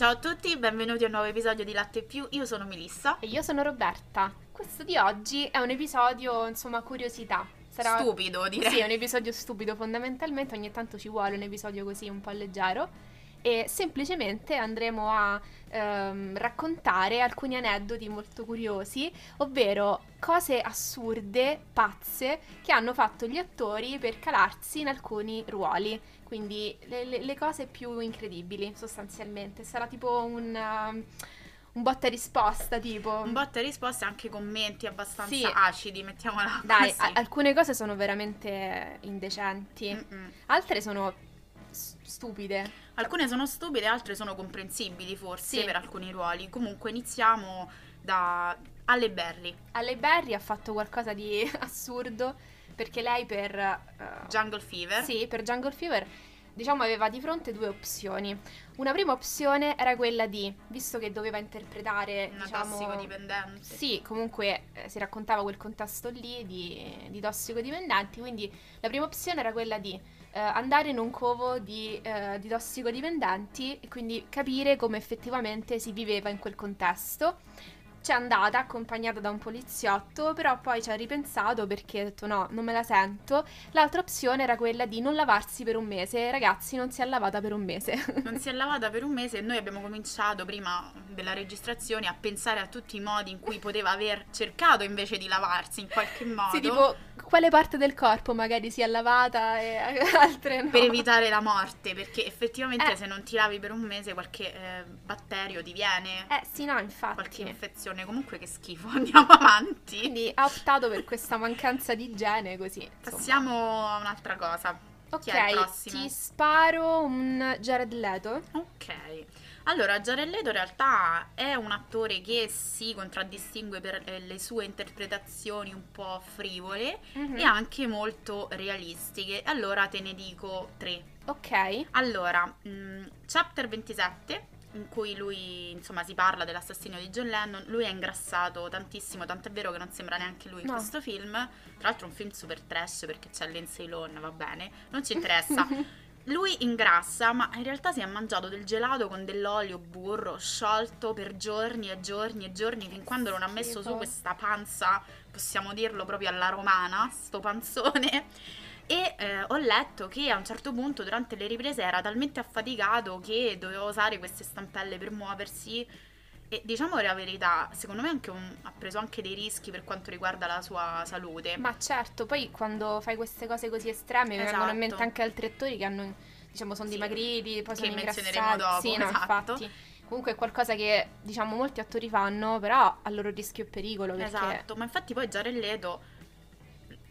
Ciao a tutti, benvenuti a un nuovo episodio di Latte Più. Io sono Melissa. E io sono Roberta. Questo di oggi è un episodio, insomma, curiosità. Sarà... Stupido, direi. Sì, è un episodio stupido fondamentalmente, ogni tanto ci vuole un episodio così un po' leggero e semplicemente andremo a ehm, raccontare alcuni aneddoti molto curiosi, ovvero cose assurde, pazze, che hanno fatto gli attori per calarsi in alcuni ruoli. Quindi le, le, le cose più incredibili, sostanzialmente. Sarà tipo un... Um, un botta e risposta tipo. Un botta e risposta e anche commenti abbastanza sì. acidi, mettiamola Dai, a- alcune cose sono veramente indecenti. Mm-mm. Altre sono stupide. Alcune sono stupide, altre sono comprensibili forse sì. per alcuni ruoli. Comunque iniziamo da Alle Berry. Alle Berry ha fatto qualcosa di assurdo perché lei per uh, Jungle Fever. Sì, per Jungle Fever diciamo aveva di fronte due opzioni. Una prima opzione era quella di, visto che doveva interpretare... Una diciamo, tossicodipendente. Sì, comunque eh, si raccontava quel contesto lì di, di tossicodipendenti, quindi la prima opzione era quella di eh, andare in un covo di, eh, di tossicodipendenti e quindi capire come effettivamente si viveva in quel contesto c'è andata accompagnata da un poliziotto, però poi ci ha ripensato perché ha detto no, non me la sento. L'altra opzione era quella di non lavarsi per un mese. Ragazzi, non si è lavata per un mese. non si è lavata per un mese e noi abbiamo cominciato prima della registrazione a pensare a tutti i modi in cui poteva aver cercato invece di lavarsi in qualche modo. Sì, tipo quale parte del corpo magari si è lavata e altre no. Per evitare la morte, perché effettivamente eh. se non ti lavi per un mese qualche eh, batterio ti viene. Eh sì, no, infatti. Qualche infezione, comunque che schifo, andiamo avanti. Quindi ha optato per questa mancanza di igiene così. Insomma. Passiamo a un'altra cosa. Ok, ti sparo un Jared Leto. Ok. Allora, Jared Leto in realtà è un attore che si contraddistingue per eh, le sue interpretazioni un po' frivole mm-hmm. e anche molto realistiche. Allora te ne dico tre. Ok. Allora, mh, mm, Chapter 27 in cui lui, insomma, si parla dell'assassinio di John Lennon. Lui è ingrassato tantissimo, tant'è vero che non sembra neanche lui in no. questo film. Tra l'altro un film super trash perché c'è Lindsay Lohan, va bene. Non ci interessa. Lui ingrassa, ma in realtà si è mangiato del gelato con dell'olio burro sciolto per giorni e giorni e giorni, fin quando non ha messo su questa panza, possiamo dirlo proprio alla romana, sto panzone. E eh, ho letto che a un certo punto durante le riprese era talmente affaticato che doveva usare queste stampelle per muoversi e diciamo la verità, secondo me anche un, ha preso anche dei rischi per quanto riguarda la sua salute. Ma certo, poi quando fai queste cose così estreme esatto. mi vengono in mente esatto. anche altri attori che hanno, diciamo, sono sì. dimagriti, poi che sono ingrassati. dopo, sì, no, esatto. infatti. Comunque è qualcosa che, diciamo, molti attori fanno, però a loro rischio e pericolo. Perché... Esatto, ma infatti poi Jared Leto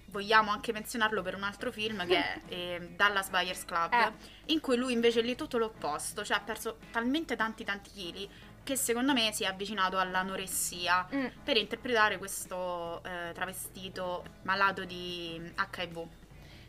vogliamo anche menzionarlo per un altro film che è eh, Dallas Buyers Club, eh. in cui lui invece lì tutto l'opposto, cioè ha perso talmente tanti tanti chili che secondo me si è avvicinato all'anoressia mm. per interpretare questo eh, travestito malato di HIV.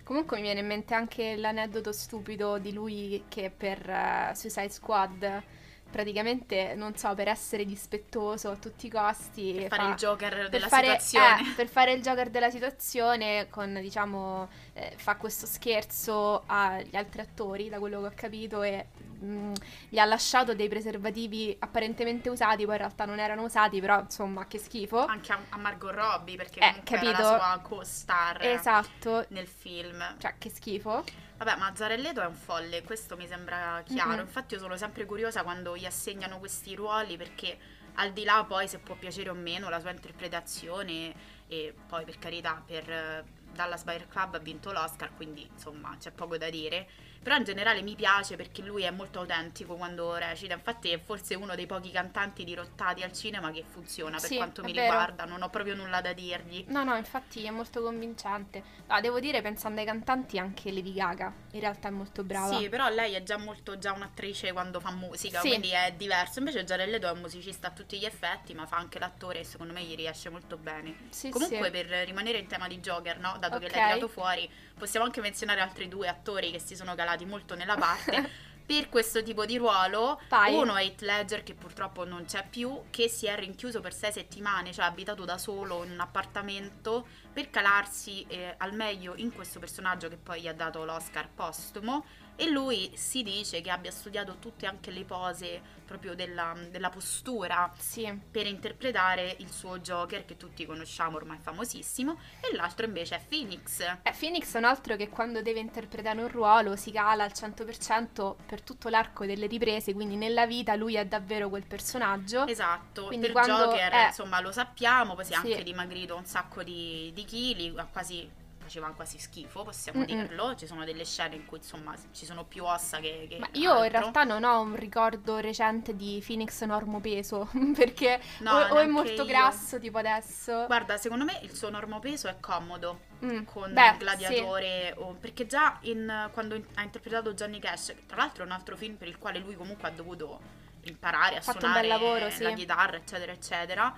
Comunque mi viene in mente anche l'aneddoto stupido di lui che per uh, Suicide Squad praticamente, non so, per essere dispettoso a tutti i costi. Per fare il Joker della fare, situazione. Eh, per fare il Joker della situazione, con diciamo, eh, fa questo scherzo agli altri attori, da quello che ho capito, e mh, mm, gli ha lasciato dei preservativi apparentemente usati, poi in realtà non erano usati, però insomma, che schifo. Anche a, a Margot Robbie, perché eh, capito? era la sua co-star esatto. nel film. Cioè, che schifo. Vabbè, Mazzarelleto è un folle, questo mi sembra chiaro. Mm-hmm. Infatti io sono sempre curiosa quando gli assegnano questi ruoli perché al di là poi se può piacere o meno la sua interpretazione e poi per carità per Dallas Buyer Club ha vinto l'Oscar, quindi insomma c'è poco da dire però in generale mi piace perché lui è molto autentico quando recita. Infatti è forse uno dei pochi cantanti dirottati al cinema che funziona per sì, quanto mi vero. riguarda. Non ho proprio nulla da dirgli. No, no, infatti è molto convincente. Ah, devo dire, pensando ai cantanti, anche Lady Gaga in realtà è molto brava. Sì, però lei è già molto già un'attrice quando fa musica, sì. quindi è diverso. Invece Jared Leto è un musicista a tutti gli effetti, ma fa anche l'attore e secondo me gli riesce molto bene. Sì, Comunque, sì. per rimanere in tema di Joker, no? Dato okay. che l'hai tirato fuori, possiamo anche menzionare altri due attori che si sono calati molto nella parte. per questo tipo di ruolo. Vai. Uno è Heath Ledger che purtroppo non c'è più, che si è rinchiuso per sei settimane, cioè abitato da solo in un appartamento per calarsi eh, al meglio in questo personaggio che poi gli ha dato l'Oscar postumo e lui si dice che abbia studiato tutte anche le pose proprio della, della postura Sì. per interpretare il suo Joker che tutti conosciamo ormai famosissimo e l'altro invece è Phoenix. Eh, Phoenix è un altro che quando deve interpretare un ruolo si cala al 100% per tutto l'arco delle riprese, quindi nella vita lui è davvero quel personaggio. Esatto, Quindi per quando- Joker eh. insomma lo sappiamo, poi si è Sì. anche dimagrito un sacco di, di chili, ha quasi faceva quasi schifo, possiamo Mm-mm. dirlo. Ci sono delle scene in cui insomma ci sono più ossa che, che Ma io in altro. realtà non ho un ricordo recente di Phoenix normo peso, perché No, o, o è molto io. grasso tipo adesso. Guarda, secondo me il suo normopeso è comodo Mm, con beh, il gladiatore, o- perché già in- quando in- ha interpretato Johnny Cash, tra l'altro è un altro film per il quale lui comunque ha dovuto imparare a Fatto suonare lavoro, sì. la chitarra, eccetera, eccetera.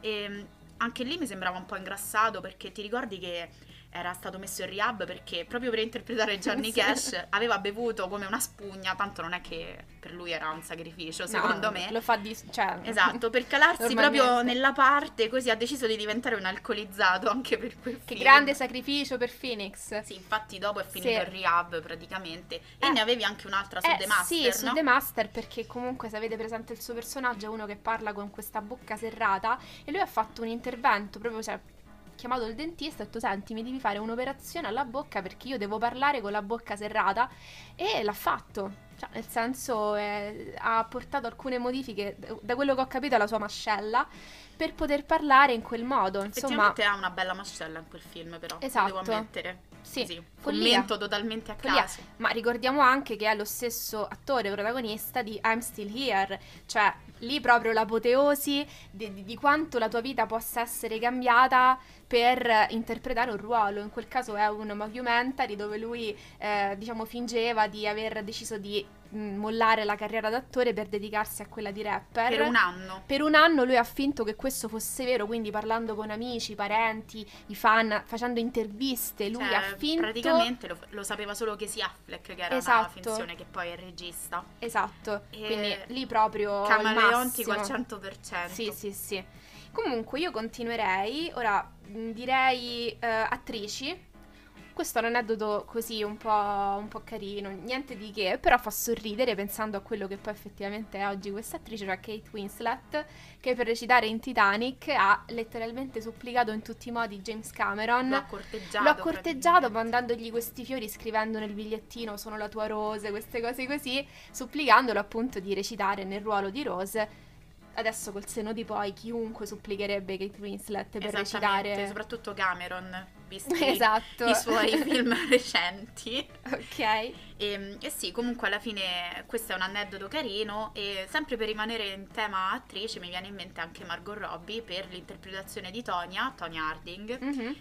E anche lì mi sembrava un po' ingrassato perché ti ricordi che era stato messo in rehab perché proprio per interpretare Johnny. Cash aveva bevuto come una spugna, tanto non è che per lui era un sacrificio, No, secondo me. Lo fa di... Cioè, Esatto, per calarsi proprio nella parte, così ha deciso di diventare un alcolizzato anche per quel Che film. grande sacrificio per Phoenix. Sì, infatti dopo è finito Sì. il rehab praticamente. E Eh. ne avevi anche un'altra su Eh, The Master, sì, su no? The Master perché comunque se avete presente il suo personaggio è uno che parla con questa bocca serrata e lui ha fatto un intervento proprio, cioè, chiamato il dentista e ha detto senti mi devi fare un'operazione alla bocca perché io devo parlare con la bocca serrata e l'ha fatto. Cioè, nel senso, eh, ha apportato alcune modifiche, da quello che ho capito, alla sua mascella per poter parlare in quel modo. Insomma, Effettivamente ha una bella mascella in quel film, però. Esatto. Devo ammettere. sì, Sì, commento totalmente a Follia. caso. Ma ricordiamo anche che è lo stesso attore protagonista di I'm Still Here, cioè lì proprio l'apoteosi di, di- quanto la tua vita possa essere cambiata per interpretare un ruolo. In quel caso è un mockumentary dove lui, eh, diciamo, fingeva di aver deciso di mollare la carriera d'attore per dedicarsi a quella di rapper. Per un anno. Per un anno lui ha finto che questo fosse vero, quindi parlando con amici, parenti, i fan, facendo interviste, lui Cioè, ha finto... Praticamente lo, lo sapeva solo Casey Affleck, che era una Esatto. finzione che poi è regista. Esatto, E- quindi lì proprio Camaleontico al massimo. 100%. Sì, sì, sì. Comunque io continuerei, ora mh, direi eh, attrici. Questo è un aneddoto così un po', un po' carino, niente di che, però fa sorridere pensando a quello che poi effettivamente è oggi questa attrice, cioè Kate Winslet, che per recitare in Titanic ha letteralmente supplicato in tutti i modi James Cameron. L'ho corteggiato. L'ho corteggiato mandandogli questi fiori, scrivendo nel bigliettino sono la tua Rose, queste cose così, supplicandolo appunto di recitare nel ruolo di Rose. Adesso col seno di poi chiunque supplicherebbe Kate Winslet per recitare. soprattutto Cameron, visti Esatto. i suoi film recenti. Ok. E, e sì, comunque alla fine questo è un aneddoto carino e sempre per rimanere in tema attrice mi viene in mente anche Margot Robbie per l'interpretazione di Tonya, Tonya Harding, Mhm.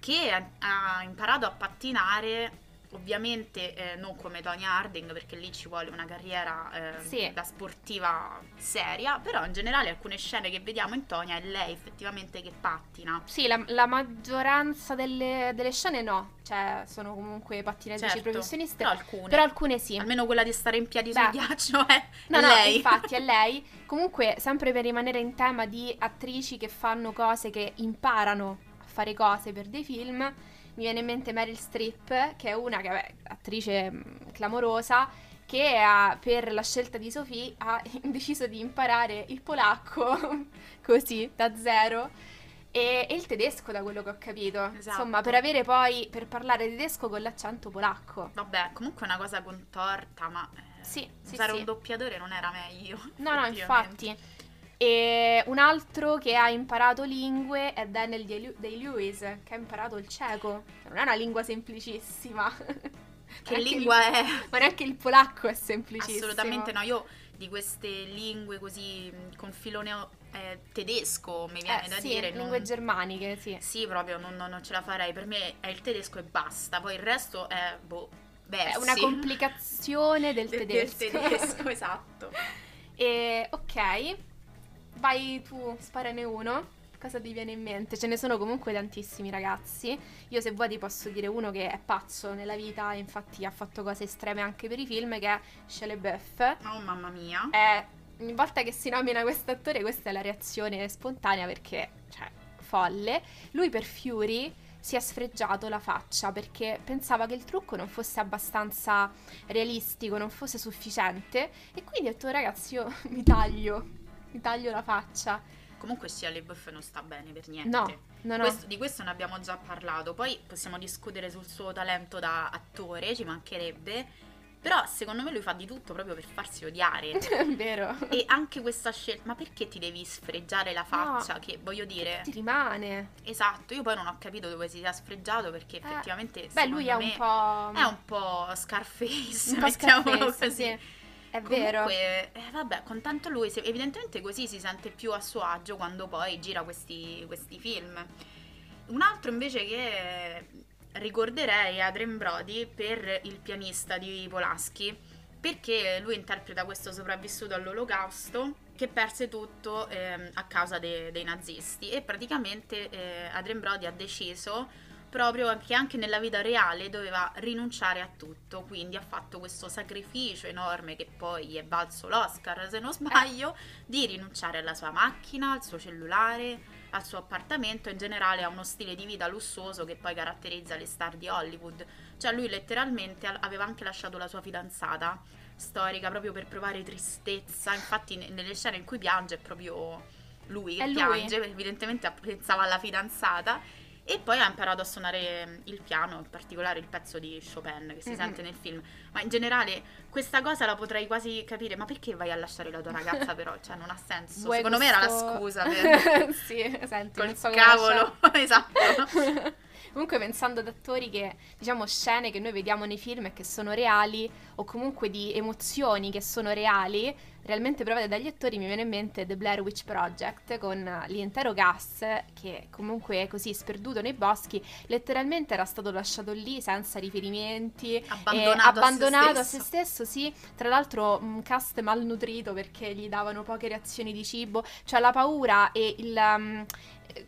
che ha imparato a pattinare ovviamente eh, non come Tonya Harding perché lì ci vuole una carriera eh, Sì. da sportiva seria, però in generale alcune scene che vediamo in Tonya è lei effettivamente che pattina. Sì, la, la maggioranza delle, delle scene no, cioè sono comunque pattinatrici Certo, professioniste, però alcune. però alcune sì. Almeno quella di stare in piedi Beh. sul ghiaccio è No, no, lei. infatti è lei. Comunque, sempre per rimanere in tema di attrici che fanno cose, che imparano a fare cose per dei film, mi viene in mente Meryl Streep, che è una che è attrice mh, clamorosa, che ha- per la scelta di Sophie ha deciso di imparare il polacco così, da zero. E, e il tedesco, da quello che ho capito. Esatto. Insomma, per avere poi, per parlare tedesco con l'accento polacco. Vabbè, comunque è una cosa contorta, ma eh, Sì, sì, usare sì. un doppiatore non era meglio. No, no, infatti. E un altro che ha imparato lingue è Daniel Day- Day-Lewis, che ha imparato il ceco. Non è una lingua semplicissima. Che lingua il- è? Ma neanche il polacco è semplicissimo. Assolutamente no, io di queste lingue così con filone eh, tedesco mi viene Eh, da sì, dire. non- lingue germaniche, sì. Sì, proprio non, non- non ce la farei. Per me è il tedesco e basta. Poi il resto è boh, versi. È una complicazione del del, tedesco. del tedesco, esatto. E ok, vai tu, sparane uno. Cosa ti viene in mente? Ce ne sono comunque tantissimi ragazzi. Io se vuoi ti posso dire uno che è pazzo nella vita, infatti ha fatto cose estreme anche per i film, che è Shelley Buff. Oh mamma mia. È, ogni volta che si nomina questo attore questa è la reazione spontanea perché, cioè, folle. Lui per Fury si è sfregiato la faccia perché pensava che il trucco non fosse abbastanza realistico, non fosse sufficiente e quindi ha detto ragazzi io mi taglio, mi taglio la faccia. Comunque sia Buff non sta bene per niente. No, no, no. Questo, di questo ne abbiamo già parlato. Poi possiamo discutere sul suo talento da attore, ci mancherebbe. Però secondo me lui fa di tutto proprio per farsi odiare. È vero. E anche questa scelta, ma perché ti devi sfregiare la faccia? No, che voglio dire. Ti rimane. Esatto, io poi non ho capito dove si sia sfregiato perché eh, effettivamente. Beh, lui è un po'. È un po' Scarface, un po Scarface, così. Sì. È Comunque, vero. Eh, vabbè, con tanto lui, se, evidentemente così si sente più a suo agio quando poi gira questi, questi film. Un altro invece che ricorderei è Adrian Brody per il pianista di Polaschi, perché lui interpreta questo sopravvissuto all'olocausto che perse tutto eh, a causa de- dei nazisti e praticamente eh, Adrian Brody ha deciso proprio che anche nella vita reale doveva rinunciare a tutto, quindi ha fatto questo sacrificio enorme che poi è valso l'Oscar, se non sbaglio, di rinunciare alla sua macchina, al suo cellulare, al suo appartamento, in generale a uno stile di vita lussuoso che poi caratterizza le star di Hollywood. Cioè lui letteralmente aveva anche lasciato la sua fidanzata storica proprio per provare tristezza, infatti nelle scene in cui piange è proprio lui che È lui. piange, evidentemente pensava alla fidanzata e poi ha imparato a suonare mm, il piano, in particolare il pezzo di Chopin che si Mhm. sente nel film. Ma in generale questa cosa la potrei quasi capire, ma perché vai a lasciare la tua ragazza però? Cioè non ha senso. Vuoi Secondo me era la questo- scusa per... sì, senti, Col so cavolo, esatto. Comunque pensando ad attori che, diciamo, scene che noi vediamo nei film e che sono reali, o comunque di emozioni che sono reali, realmente provate dagli attori, mi viene in mente The Blair Witch Project con l'intero gas che comunque è così sperduto nei boschi, letteralmente era stato lasciato lì senza riferimenti, Abbandonato, abbandonato a a se se stesso. stesso, sì. Tra l'altro un cast malnutrito perché gli davano poche reazioni di cibo, cioè la paura e il, um,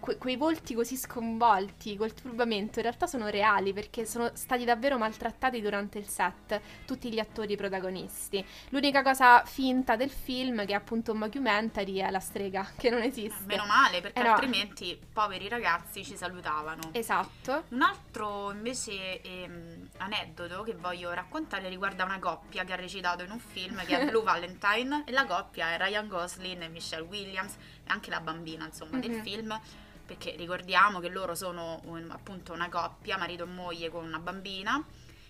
que- quei volti così sconvolti, quel turbamento, in realtà sono reali perché sono stati davvero maltrattati durante il set, tutti gli attori protagonisti. L'unica cosa finta del film, che è appunto un mockumentary, è la strega, che non esiste. Meno male, perché Eh no. altrimenti poveri ragazzi ci salutavano. Esatto. Un altro invece ehm, aneddoto che voglio raccontare riguarda una coppia che ha recitato in un film che è Blue Valentine e la coppia è Ryan Gosling e Michelle Williams anche la bambina insomma del Mhm. film perché ricordiamo che loro sono un- appunto una coppia, marito e moglie con una bambina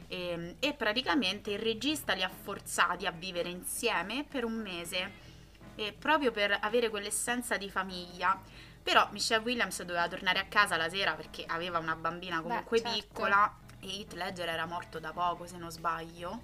ehm, e praticamente il regista li ha forzati a vivere insieme per un mese e proprio per avere quell'essenza di famiglia. Però Michelle Williams doveva tornare a casa la sera perché aveva una bambina comunque certo. piccola e Heath Ledger era morto da poco se non sbaglio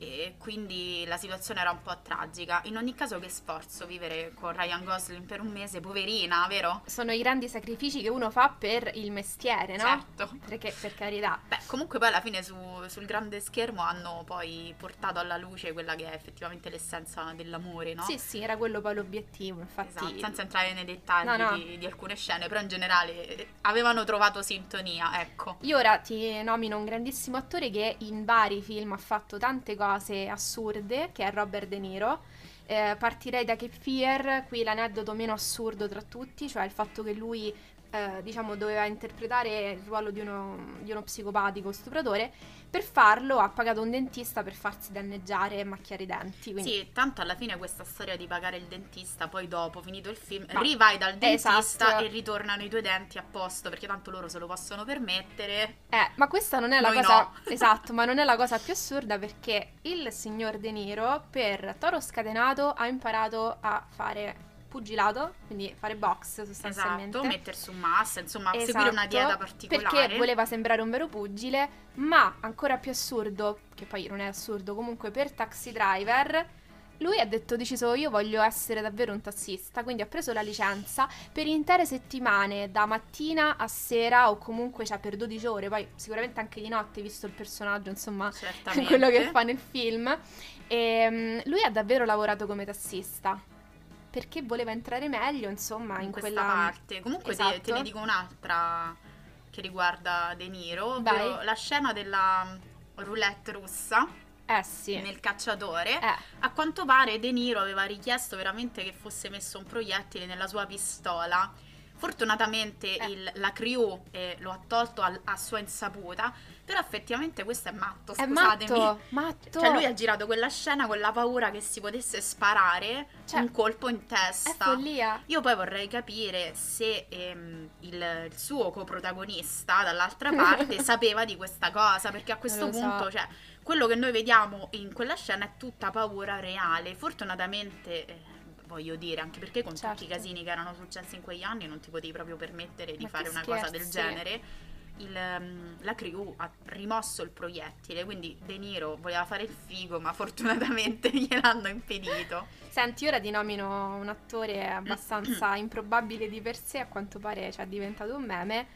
e quindi la situazione era un po' tragica. In ogni caso che sforzo vivere con Ryan Gosling per un mese, poverina, vero? Sono i grandi sacrifici che uno fa per il mestiere, no? Certo. Perché per carità. Beh, comunque poi alla fine su- sul grande schermo hanno poi portato alla luce quella che è effettivamente l'essenza dell'amore, no? Sì, sì, era quello poi l'obiettivo, infatti. Esatto, senza entrare nei dettagli No, no. Di, di alcune scene, però in generale eh, avevano trovato sintonia, ecco. Io ora ti nomino un grandissimo attore che in vari film ha fatto tante cose assurde, che è Robert De Niro. Eh, partirei da Fear, qui l'aneddoto meno assurdo tra tutti, cioè il fatto che lui, eh, diciamo, doveva interpretare il ruolo di uno, di uno psicopatico stupratore. Per farlo ha pagato un dentista per farsi danneggiare e macchiare i denti. Quindi Sì, tanto alla fine questa storia di pagare il dentista, poi dopo, finito il film, Ma- rivai dal dentista Esatto. e ritornano i tuoi denti a posto, perché tanto loro se lo possono permettere. Eh, ma questa non è la Noi cosa no. esatto, ma non è la cosa più assurda perché il signor De Niro per Toro Scatenato ha imparato a fare pugilato, quindi fare box sostanzialmente. Esatto, mettersi un massa, insomma, Esatto, seguire una dieta particolare. Perché voleva sembrare un vero pugile, ma ancora più assurdo, che poi non è assurdo, comunque per Taxi Driver, lui ha detto, deciso, io voglio essere davvero un tassista, quindi ha preso la licenza per intere settimane, da mattina a sera o comunque cioè, per 12 ore, poi sicuramente anche di notte, visto il personaggio, insomma, Certamente. quello che fa nel film. E, mm, lui ha davvero lavorato come tassista. Perché voleva entrare meglio, insomma, in, in quella parte. Comunque esatto. te, te ne dico un'altra che riguarda De Niro, la scena della roulette russa. Eh sì. Nel cacciatore, Eh. a quanto pare De Niro aveva richiesto veramente che fosse messo un proiettile nella sua pistola. Fortunatamente Eh. il- la crew eh, lo ha tolto al- a sua insaputa, però effettivamente questo è matto, È scusatemi. matto, matto. Cioè lui ha girato quella scena con la paura che si potesse sparare Cioè, un colpo in È testa. follia. Io poi vorrei capire se ehm, il, il suo coprotagonista dall'altra parte sapeva di questa cosa, perché a questo lo so. punto, cioè, quello che noi vediamo in quella scena è tutta paura reale. Fortunatamente, eh, voglio dire, anche perché con tutti i Certo. casini che erano successi in quegli anni non ti potevi proprio permettere di Ma fare una cosa del scherzi. genere. Il, ehm, la crew ha rimosso il proiettile, quindi De Niro voleva fare il figo, ma fortunatamente gliel'hanno impedito. Senti, ora ti nomino un attore abbastanza improbabile di per sé, a quanto pare cioè, è diventato un meme,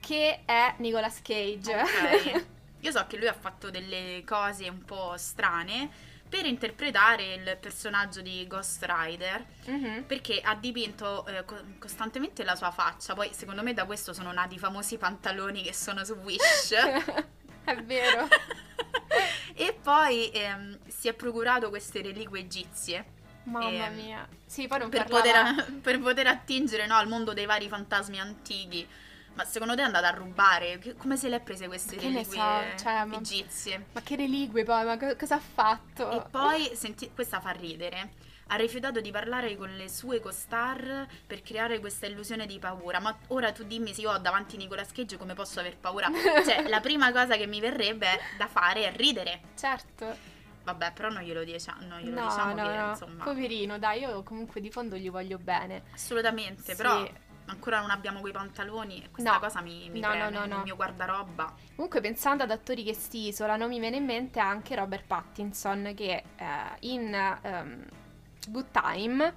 che è Nicolas Cage. Ok. Io so che lui ha fatto delle cose un po' strane per interpretare il personaggio di Ghost Rider, Mhm. perché ha dipinto eh, co- costantemente la sua faccia. Poi, secondo me, da questo sono nati i famosi pantaloni che sono su Wish. è vero. e poi ehm, si è procurato queste reliquie egizie. Mamma Ehm, mia. Sì, poi non per parlava... poter, per poter attingere no, al mondo dei vari fantasmi antichi. Ma secondo te è andata a rubare? Che- come se le ha prese queste Che reliquie so, cioè, ma- egizie? Ma che reliquie poi, ma co- cosa ha fatto? E poi, senti, questa fa ridere. Ha rifiutato di parlare con le sue co-star per creare questa illusione di paura. Ma ora tu dimmi se io ho davanti Nicolas Cage come posso aver paura? Cioè, la prima cosa che mi verrebbe da fare è ridere. Certo. Vabbè, però non glielo, dicia- non glielo No, diciamo no, che, no. insomma, Poverino, dai, io comunque di fondo gli voglio bene. assolutamente, Sì. però ancora non abbiamo quei pantaloni e questa No. cosa mi, mi No, no, preme no, no. nel mio guardaroba. Comunque pensando ad attori che si isolano mi viene in mente anche Robert Pattinson che eh, in ehm, Good Time,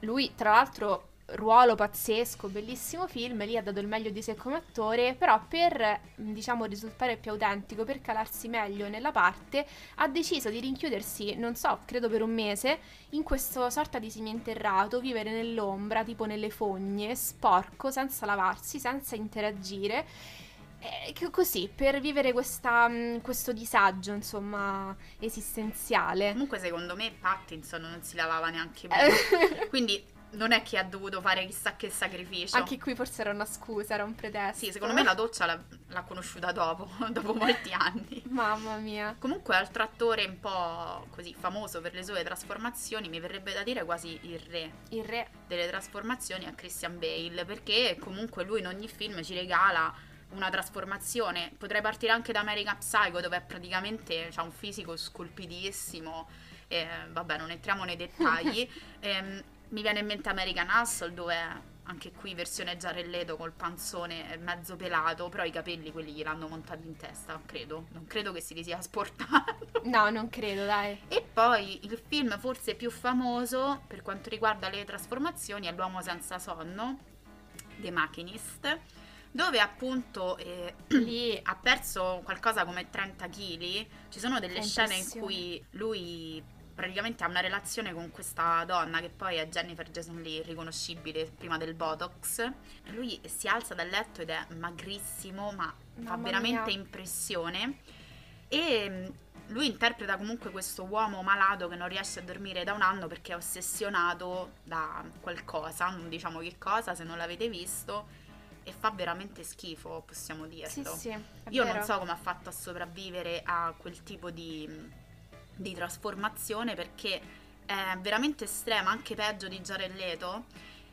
lui tra l'altro ruolo pazzesco, bellissimo film, lì ha dato il meglio di sé come attore, però per diciamo risultare più autentico, per calarsi meglio nella parte, ha deciso di rinchiudersi, non so, credo per un mese, in questo sorta di seminterrato, vivere nell'ombra, tipo nelle fogne, sporco, senza lavarsi, senza interagire. Eh, così, per vivere questa, mh, questo disagio, insomma, esistenziale. Comunque, secondo me, Pattinson non si lavava neanche. Eh, Quindi non è che ha dovuto fare chissà che sacrificio. Anche qui forse era una scusa, era un pretesto. Sì, secondo me la doccia l'ha, l'ha conosciuta dopo, dopo molti anni. Mamma mia. Comunque, altro attore un po' così famoso per le sue trasformazioni, mi verrebbe da dire quasi il re Il re. delle trasformazioni a Christian Bale, perché comunque lui in ogni film ci regala una trasformazione. Potrei partire anche da American Psycho, dove è praticamente ha un fisico scolpidissimo. E, vabbè, non entriamo nei dettagli. Ehm, mi viene in mente American Hustle, dove anche qui versione giarelleto col panzone mezzo pelato, però i capelli quelli gliel'hanno montati in testa, credo. Non credo che si li sia sportato. No, non credo, dai. E poi il film forse più famoso per quanto riguarda le trasformazioni è L'uomo senza sonno, The Machinist, dove appunto eh, Lì ha perso qualcosa come 30 kg. Ci sono delle scene in cui lui praticamente ha una relazione con questa donna che poi è Jennifer Jason Lee, riconoscibile prima del Botox. Lui si alza dal letto ed è magrissimo, ma fa Mamma veramente mia. impressione. E mm, lui interpreta comunque questo uomo malato che non riesce a dormire da un anno perché è ossessionato da qualcosa, non diciamo che cosa, se non l'avete visto, e fa veramente schifo, possiamo dirlo. Sì, sì. Io vero. non so come ha fatto a sopravvivere a quel tipo di, di trasformazione perché è veramente estrema, anche peggio di Jared Leto.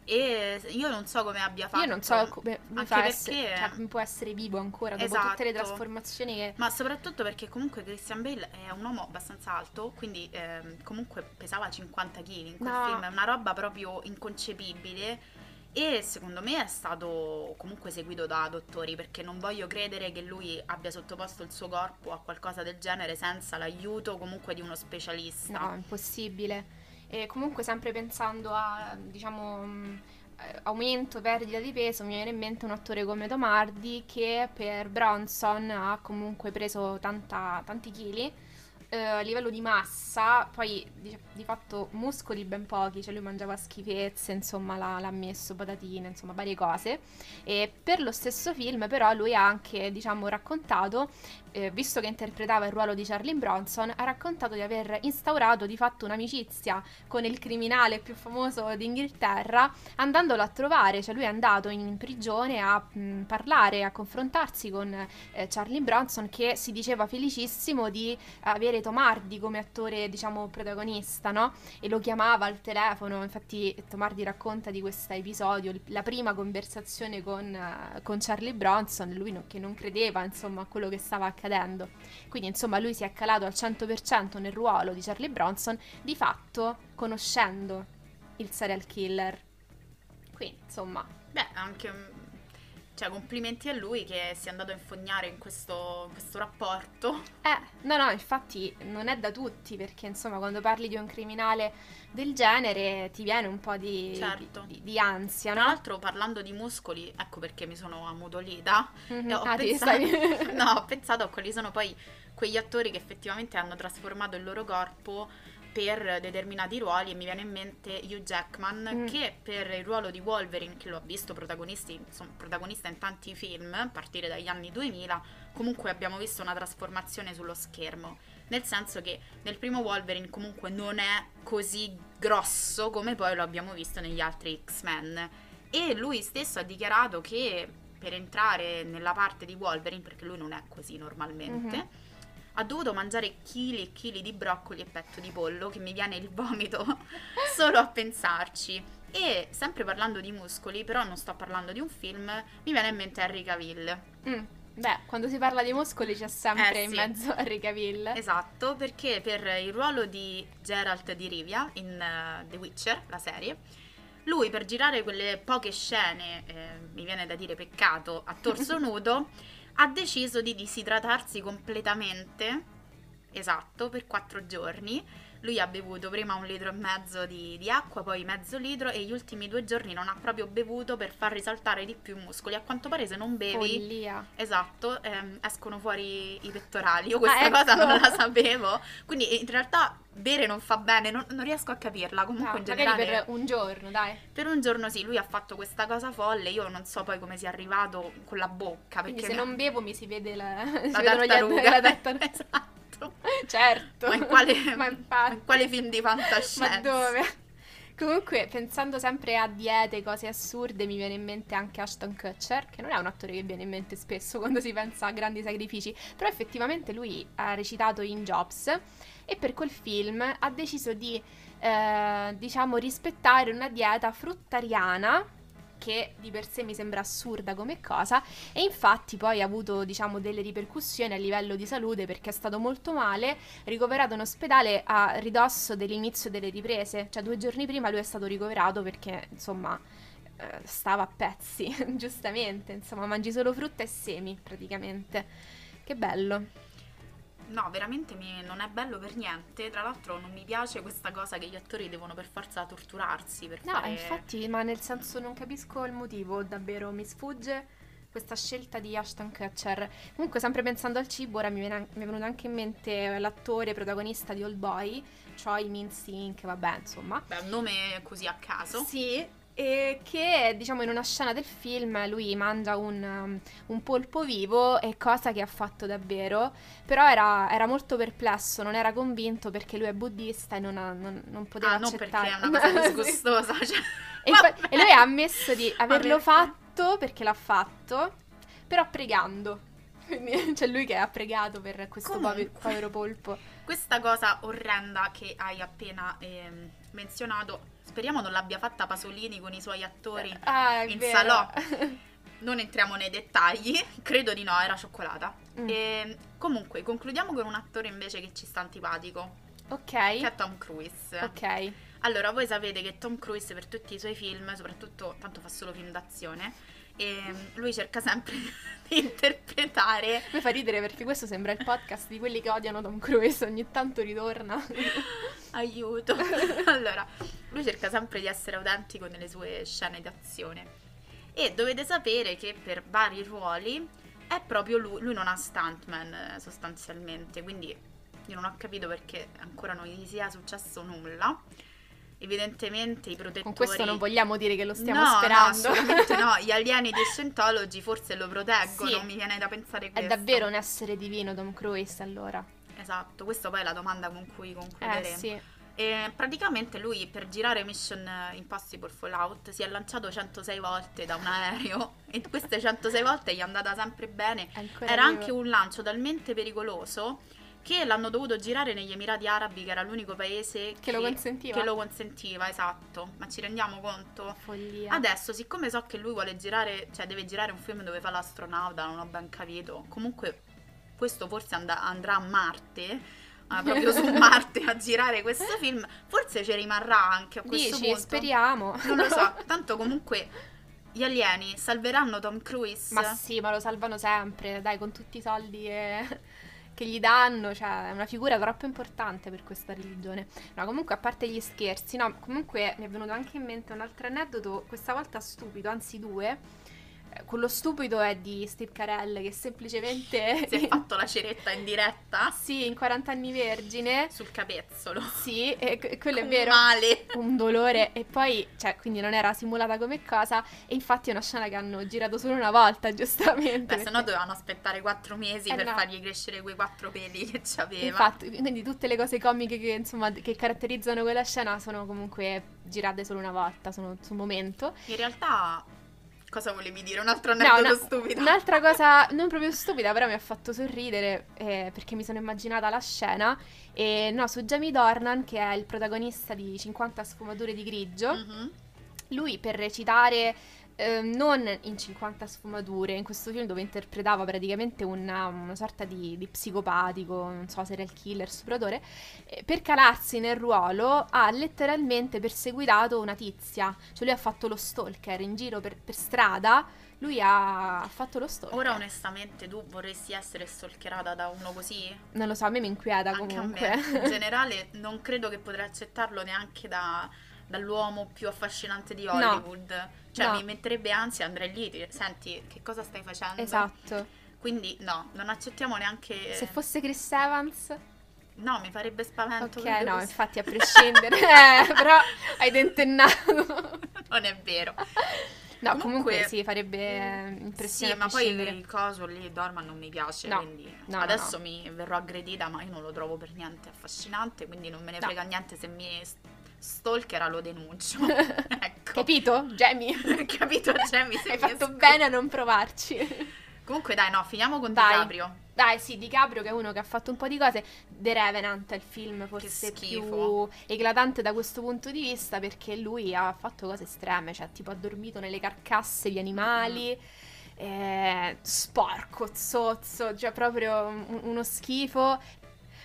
E io non so come abbia fatto. Io non so come mi Anche perché- essere, cioè, come può essere vivo ancora dopo tutte le Esatto. trasformazioni che... Ma soprattutto perché comunque Christian Bale è un uomo abbastanza alto, quindi ehm, comunque pesava 50 kg in quel No. film, è una roba proprio inconcepibile e secondo me è stato comunque seguito da dottori perché non voglio credere che lui abbia sottoposto il suo corpo a qualcosa del genere senza l'aiuto comunque di uno specialista. No, impossibile. E comunque sempre pensando a, diciamo, aumento, perdita di peso, mi viene in mente un attore come Tom Hardy che per Bronson ha comunque preso tanta- tanti chili. Eh, a livello di massa, poi di, di, fatto muscoli ben pochi, cioè lui mangiava schifezze, insomma l'ha, l'ha messo patatine, insomma varie cose. E per lo stesso film però lui ha anche, diciamo, raccontato eh, visto che interpretava il ruolo di Charlie Bronson, ha raccontato di aver instaurato di fatto un'amicizia con il criminale più famoso d'Inghilterra, andandolo a trovare, cioè lui è andato in prigione a mh, parlare, a confrontarsi con eh, Charlie Bronson che si diceva felicissimo di avere Tomardi come attore, diciamo, protagonista, no? E lo chiamava al telefono, infatti Tomardi racconta di questo episodio, la prima conversazione con, uh, con Charlie Bronson, lui no, che non credeva, insomma, a quello che stava accadendo. Quindi insomma lui si è calato al 100% nel ruolo di Charlie Bronson, di fatto conoscendo il serial killer. Quindi insomma... Beh, anche cioè, complimenti a lui che si è andato a infognare in questo, in questo, rapporto. Eh, no, no, infatti non è da tutti, perché insomma, quando parli di un criminale del genere ti viene un po' di, certo. di, di ansia, no? Tra l'altro, parlando di muscoli, ecco perché mi sono ammutolita. Mm-hmm. Ho, ah, pensato, no, ho pensato a quali sono poi quegli attori che effettivamente hanno trasformato il loro corpo per determinati ruoli e mi viene in mente Hugh Jackman mm. che per il ruolo di Wolverine, che lo ha visto insomma, protagonista in tanti film a partire dagli anni 2000, comunque abbiamo visto una trasformazione sullo schermo, nel senso che nel primo Wolverine comunque non è così grosso come poi lo abbiamo visto negli altri X-Men. E lui stesso ha dichiarato che per entrare nella parte di Wolverine, perché lui non è così normalmente, mm-hmm ha dovuto mangiare chili e chili di broccoli e petto di pollo, che mi viene il vomito solo a pensarci. E sempre parlando di muscoli, però non sto parlando di un film, mi viene in mente Harry Cavill. Mm. Beh, quando si parla di muscoli c'è sempre eh, in sì. mezzo Harry Cavill. Esatto, perché per il ruolo di Geralt di Rivia in uh, The Witcher, la serie, lui per girare quelle poche scene, eh, mi viene da dire peccato, a torso nudo, ha deciso di disidratarsi completamente, esatto, per quattro giorni. Lui ha bevuto prima un litro e mezzo di, di, acqua, poi mezzo litro e gli ultimi due giorni non ha proprio bevuto per far risaltare di più i muscoli. A quanto pare se non bevi... Follia. Esatto, ehm, escono fuori i pettorali. Io questa ah, ecco. cosa non la sapevo. Quindi in realtà bere non fa bene, non, non riesco a capirla. Comunque no, in generale. per un giorno, dai. Per un giorno sì, lui ha fatto questa cosa folle. Io non so poi come sia arrivato con la bocca. Perché se non bevo mi si vede la, la si tartaruga. La tartaruga. esatto. Certo. Ma in quale, Ma in quale film di fantascienza? Ma dove? Comunque, pensando sempre a diete, cose assurde, mi viene in mente anche Ashton Kutcher, che non è un attore che viene in mente spesso quando si pensa a grandi sacrifici, però effettivamente lui ha recitato in Jobs e per quel film ha deciso di, eh, diciamo, rispettare una dieta fruttariana che di per sé mi sembra assurda come cosa e infatti poi ha avuto diciamo delle ripercussioni a livello di salute perché è stato molto male, ricoverato in ospedale a ridosso dell'inizio delle riprese, cioè due giorni prima lui è stato ricoverato perché insomma eh, stava a pezzi, giustamente, insomma mangi solo frutta e semi praticamente, che bello. No, veramente mi, non è bello per niente. Tra l'altro non mi piace questa cosa che gli attori devono per forza torturarsi. Per no, fare... infatti, ma nel senso non capisco il motivo, davvero mi sfugge questa scelta di Ashton Kutcher. Comunque, sempre pensando al cibo, ora mi, viene, mi è venuto anche in mente l'attore protagonista di Old Boy, Choi Min Sink, vabbè, insomma. Beh, un nome così a caso. Sì, e che diciamo in una scena del film lui mangia un, um, un polpo vivo e cosa che ha fatto davvero però era, era, molto perplesso non era convinto perché lui è buddista e non, ha, non, non poteva ah, accettare non perché è una cosa disgustosa cioè. e, poi, e, lui ha ammesso di averlo fatto perché l'ha fatto però pregando. Quindi c'è lui che ha pregato per questo Comunque, povero polpo. Questa cosa orrenda che hai appena eh, menzionato speriamo non l'abbia fatta Pasolini con i suoi attori ah, in vero. salò. Non entriamo nei dettagli, credo di no, era cioccolata. Mm. E, comunque, concludiamo con un attore invece che ci sta antipatico. Ok. Che è Tom Cruise. Ok. Allora, voi sapete che Tom Cruise per tutti i suoi film, soprattutto tanto fa solo film d'azione, e lui cerca sempre di interpretare. Mi fa ridere perché questo sembra il podcast di quelli che odiano Tom Cruise, ogni tanto ritorna. Aiuto. allora, lui cerca sempre di essere autentico nelle sue scene d'azione. E dovete sapere che per vari ruoli è proprio lui, lui non ha stuntman eh, sostanzialmente, quindi io non ho capito perché ancora non gli sia successo nulla. Evidentemente i protettori... Con questo non vogliamo dire che lo stiamo no, sperando. No, assolutamente no. Gli alieni di Scientology forse lo proteggono, Sì. mi viene da pensare È questo. davvero un essere divino Tom Cruise allora. Esatto, questa poi è la domanda con cui Eh concluderemo. sì. E praticamente lui per girare Mission Impossible Fallout si è lanciato 106 volte da un aereo e queste 106 volte gli è andata sempre bene. è ancora Era vivo. anche un lancio talmente pericoloso che l'hanno dovuto girare negli Emirati Arabi, che era l'unico paese Che lo consentiva. che lo consentiva, esatto. Ma ci rendiamo conto? Follia. Adesso, siccome so che lui vuole girare, cioè deve girare un film dove fa l'astronauta, non ho ben capito. Comunque, questo forse and- andrà a Marte. eh, proprio su Marte a girare questo film, forse ci rimarrà anche a questo Dici, punto. speriamo. Non lo so, tanto comunque gli alieni salveranno Tom Cruise. Ma sì, ma lo salvano sempre, dai, con tutti i soldi che, che gli danno, cioè è una figura troppo importante per questa religione. No, comunque a parte gli scherzi, no, comunque mi è venuto anche in mente un altro aneddoto, questa volta stupido, anzi due. Eh, Quello stupido è di Steve Carell che semplicemente... si è fatto la ceretta in diretta sì, in 40 anni vergine. sul capezzolo. Sì, e que- quello è Un vero. Male. un dolore e poi, cioè, quindi non era simulata come cosa e infatti è una scena che hanno girato solo una volta, giustamente. Beh, se no dovevano aspettare quattro mesi Eh, per no. fargli crescere quei quattro peli che c'aveva. Infatti, quindi tutte le cose comiche che, insomma, che caratterizzano quella scena sono comunque girate solo una volta, sono sul momento. In realtà, cosa volevi dire? Un altro No, aneddoto una- stupido. Un'altra cosa non proprio stupida, però mi ha fatto sorridere eh, perché mi sono immaginata la scena. E no, su Jamie Dornan, che è il protagonista di 50 sfumature di grigio, Mhm. lui per recitare eh, non in 50 sfumature, in questo film dove interpretava praticamente una, una sorta di, di psicopatico, non so, serial killer, stupratore, eh, per calarsi nel ruolo ha letteralmente perseguitato una tizia, cioè lui ha fatto lo stalker in giro per, per strada, lui ha, ha fatto lo stalker. Ora, onestamente, tu vorresti essere stalkerata da uno così? Non lo so, a me mi inquieta Anche comunque. a me. In generale, non credo che potrei accettarlo neanche da- dall'uomo più affascinante di Hollywood. Cioè, No. mi metterebbe ansia, andrei lì, ti- senti, che cosa stai facendo? esatto. Quindi, no, non accettiamo neanche... Se fosse Chris Evans, No, mi farebbe spavento. ok, no, così. infatti a prescindere, eh, però hai tentennato. non è vero. No, Comunque- comunque, sì, farebbe eh, impressione Sì, ma poi il coso lì, Dorman non mi piace, No, quindi no, no, adesso no. mi verrò aggredita, ma io non lo trovo per niente affascinante, quindi non me ne No. frega niente se mi stalkera lo denuncio. ecco. Capito, Jamie? Capito, Jamie? Hai fatto sc- bene a non provarci. Comunque dai, no, finiamo con Dai. DiCaprio. Dai, sì, DiCaprio che è uno che ha fatto un po' di cose. The Revenant è il film forse più eclatante da questo punto di vista perché lui ha fatto cose estreme, cioè tipo ha dormito nelle carcasse di animali. eh, sporco, zozzo, cioè proprio un- uno schifo.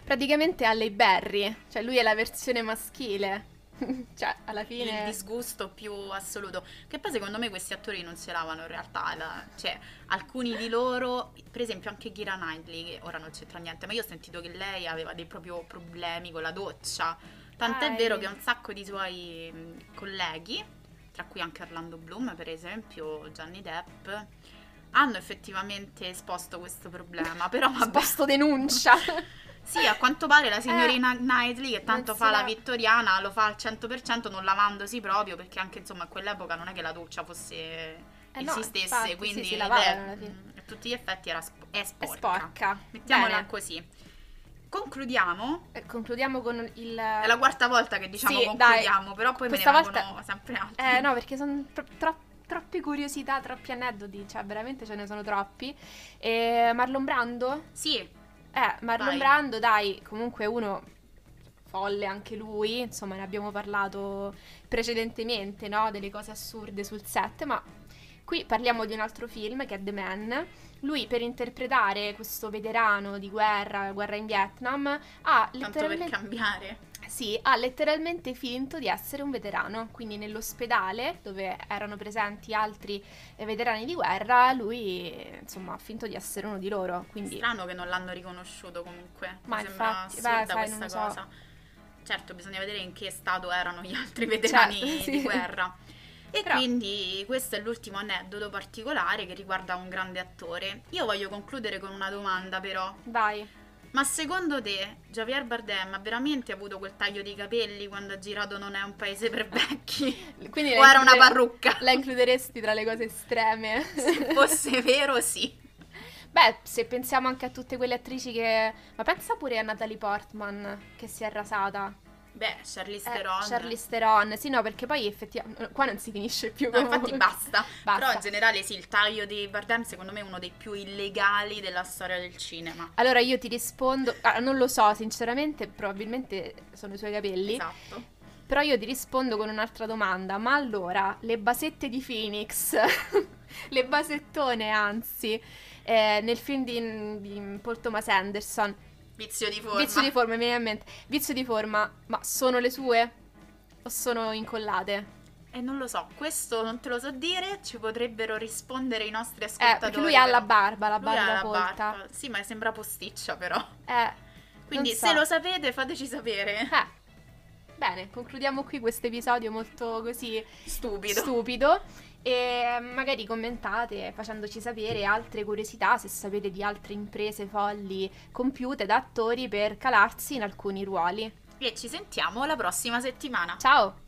Praticamente Halle Berry, cioè lui è la versione maschile. cioè, alla Il fine disgusto più assoluto. Che poi secondo me questi attori non ce l'avano in realtà. la- cioè, alcuni di loro, per esempio anche Kira Knightley, che ora non c'entra niente, ma io ho sentito che lei aveva dei proprio problemi con la doccia. Tant'è Dai. vero che un sacco di suoi mh, colleghi, tra cui anche Orlando Bloom, per esempio, Johnny Depp, hanno effettivamente esposto questo problema. Però vabbè. sposto denuncia. Sì, a quanto pare la signorina Knightley, che tanto fa la vittoriana, lo fa al 100% non lavandosi proprio, perché anche insomma a quell'epoca non è che la doccia fosse Eh no, esistesse, infatti, sì, quindi lei, alla fine. mm, a tutti gli effetti era sp- è È sporca. sporca. Mettiamola Bene. così. Concludiamo. Eh, Concludiamo con il... È la quarta volta che diciamo Sì, concludiamo, però poi Questa me ne volta- sempre altri. Eh no, perché sono tro- tro- troppe curiosità, troppi aneddoti, cioè veramente ce ne sono troppi. E Marlon Brando? Sì, Eh, Marlon Vai. Brando, dai, comunque uno folle anche lui, insomma ne abbiamo parlato precedentemente, no? Delle cose assurde sul set, ma qui parliamo di un altro film che è The Man. Lui per interpretare questo veterano di guerra, guerra in Vietnam, ha tanto per letteralmente... cambiare. Sì, ha letteralmente finto di essere un veterano, quindi nell'ospedale dove erano presenti altri eh, veterani di guerra, lui insomma ha finto di essere uno di loro, quindi Strano che non l'hanno riconosciuto comunque. Ma Mi sembra infatti, beh, assurda sai, questa lo so. cosa. Certo, bisogna vedere in che stato erano gli altri veterani Certo, sì. di guerra. E Però- quindi questo è l'ultimo aneddoto particolare che riguarda un grande attore. Io voglio concludere con una domanda però. vai. Ma secondo te Javier Bardem ha veramente avuto quel taglio di capelli quando ha girato Non è un paese per vecchi? Quindi o era una parrucca? La includeresti tra le cose estreme? Se fosse vero, sì. Beh, se pensiamo anche a tutte quelle attrici che... Ma pensa pure a Natalie Portman, che si è rasata. Beh, Charlize eh, Theron. Charlize Theron, sì, no, perché poi effettivamente qua non si finisce più. No, infatti basta. basta. Però in generale sì, il taglio di Bardem secondo me è uno dei più illegali della storia del cinema. Allora io ti rispondo, ah, non lo so, sinceramente, probabilmente sono i suoi capelli. Esatto. Però io ti rispondo con un'altra domanda, ma allora le basette di Phoenix, le basettone anzi, eh, nel film di, di Paul Thomas Anderson Vizio di forma. Vizio di forma, mi viene in mente. Vizio di forma, ma sono le sue? O sono incollate? E eh, non lo so, questo non te lo so dire, ci potrebbero rispondere i nostri ascoltatori. Eh, perché lui ha la barba, la lui barba la folta. Barba. Sì, ma sembra posticcia però. Eh. Quindi so. se lo sapete fateci sapere. Eh. Bene, concludiamo qui questo episodio molto così stupido. stupido e magari commentate facendoci sapere altre curiosità se sapete di altre imprese folli compiute da attori per calarsi in alcuni ruoli. E ci sentiamo la prossima settimana. Ciao!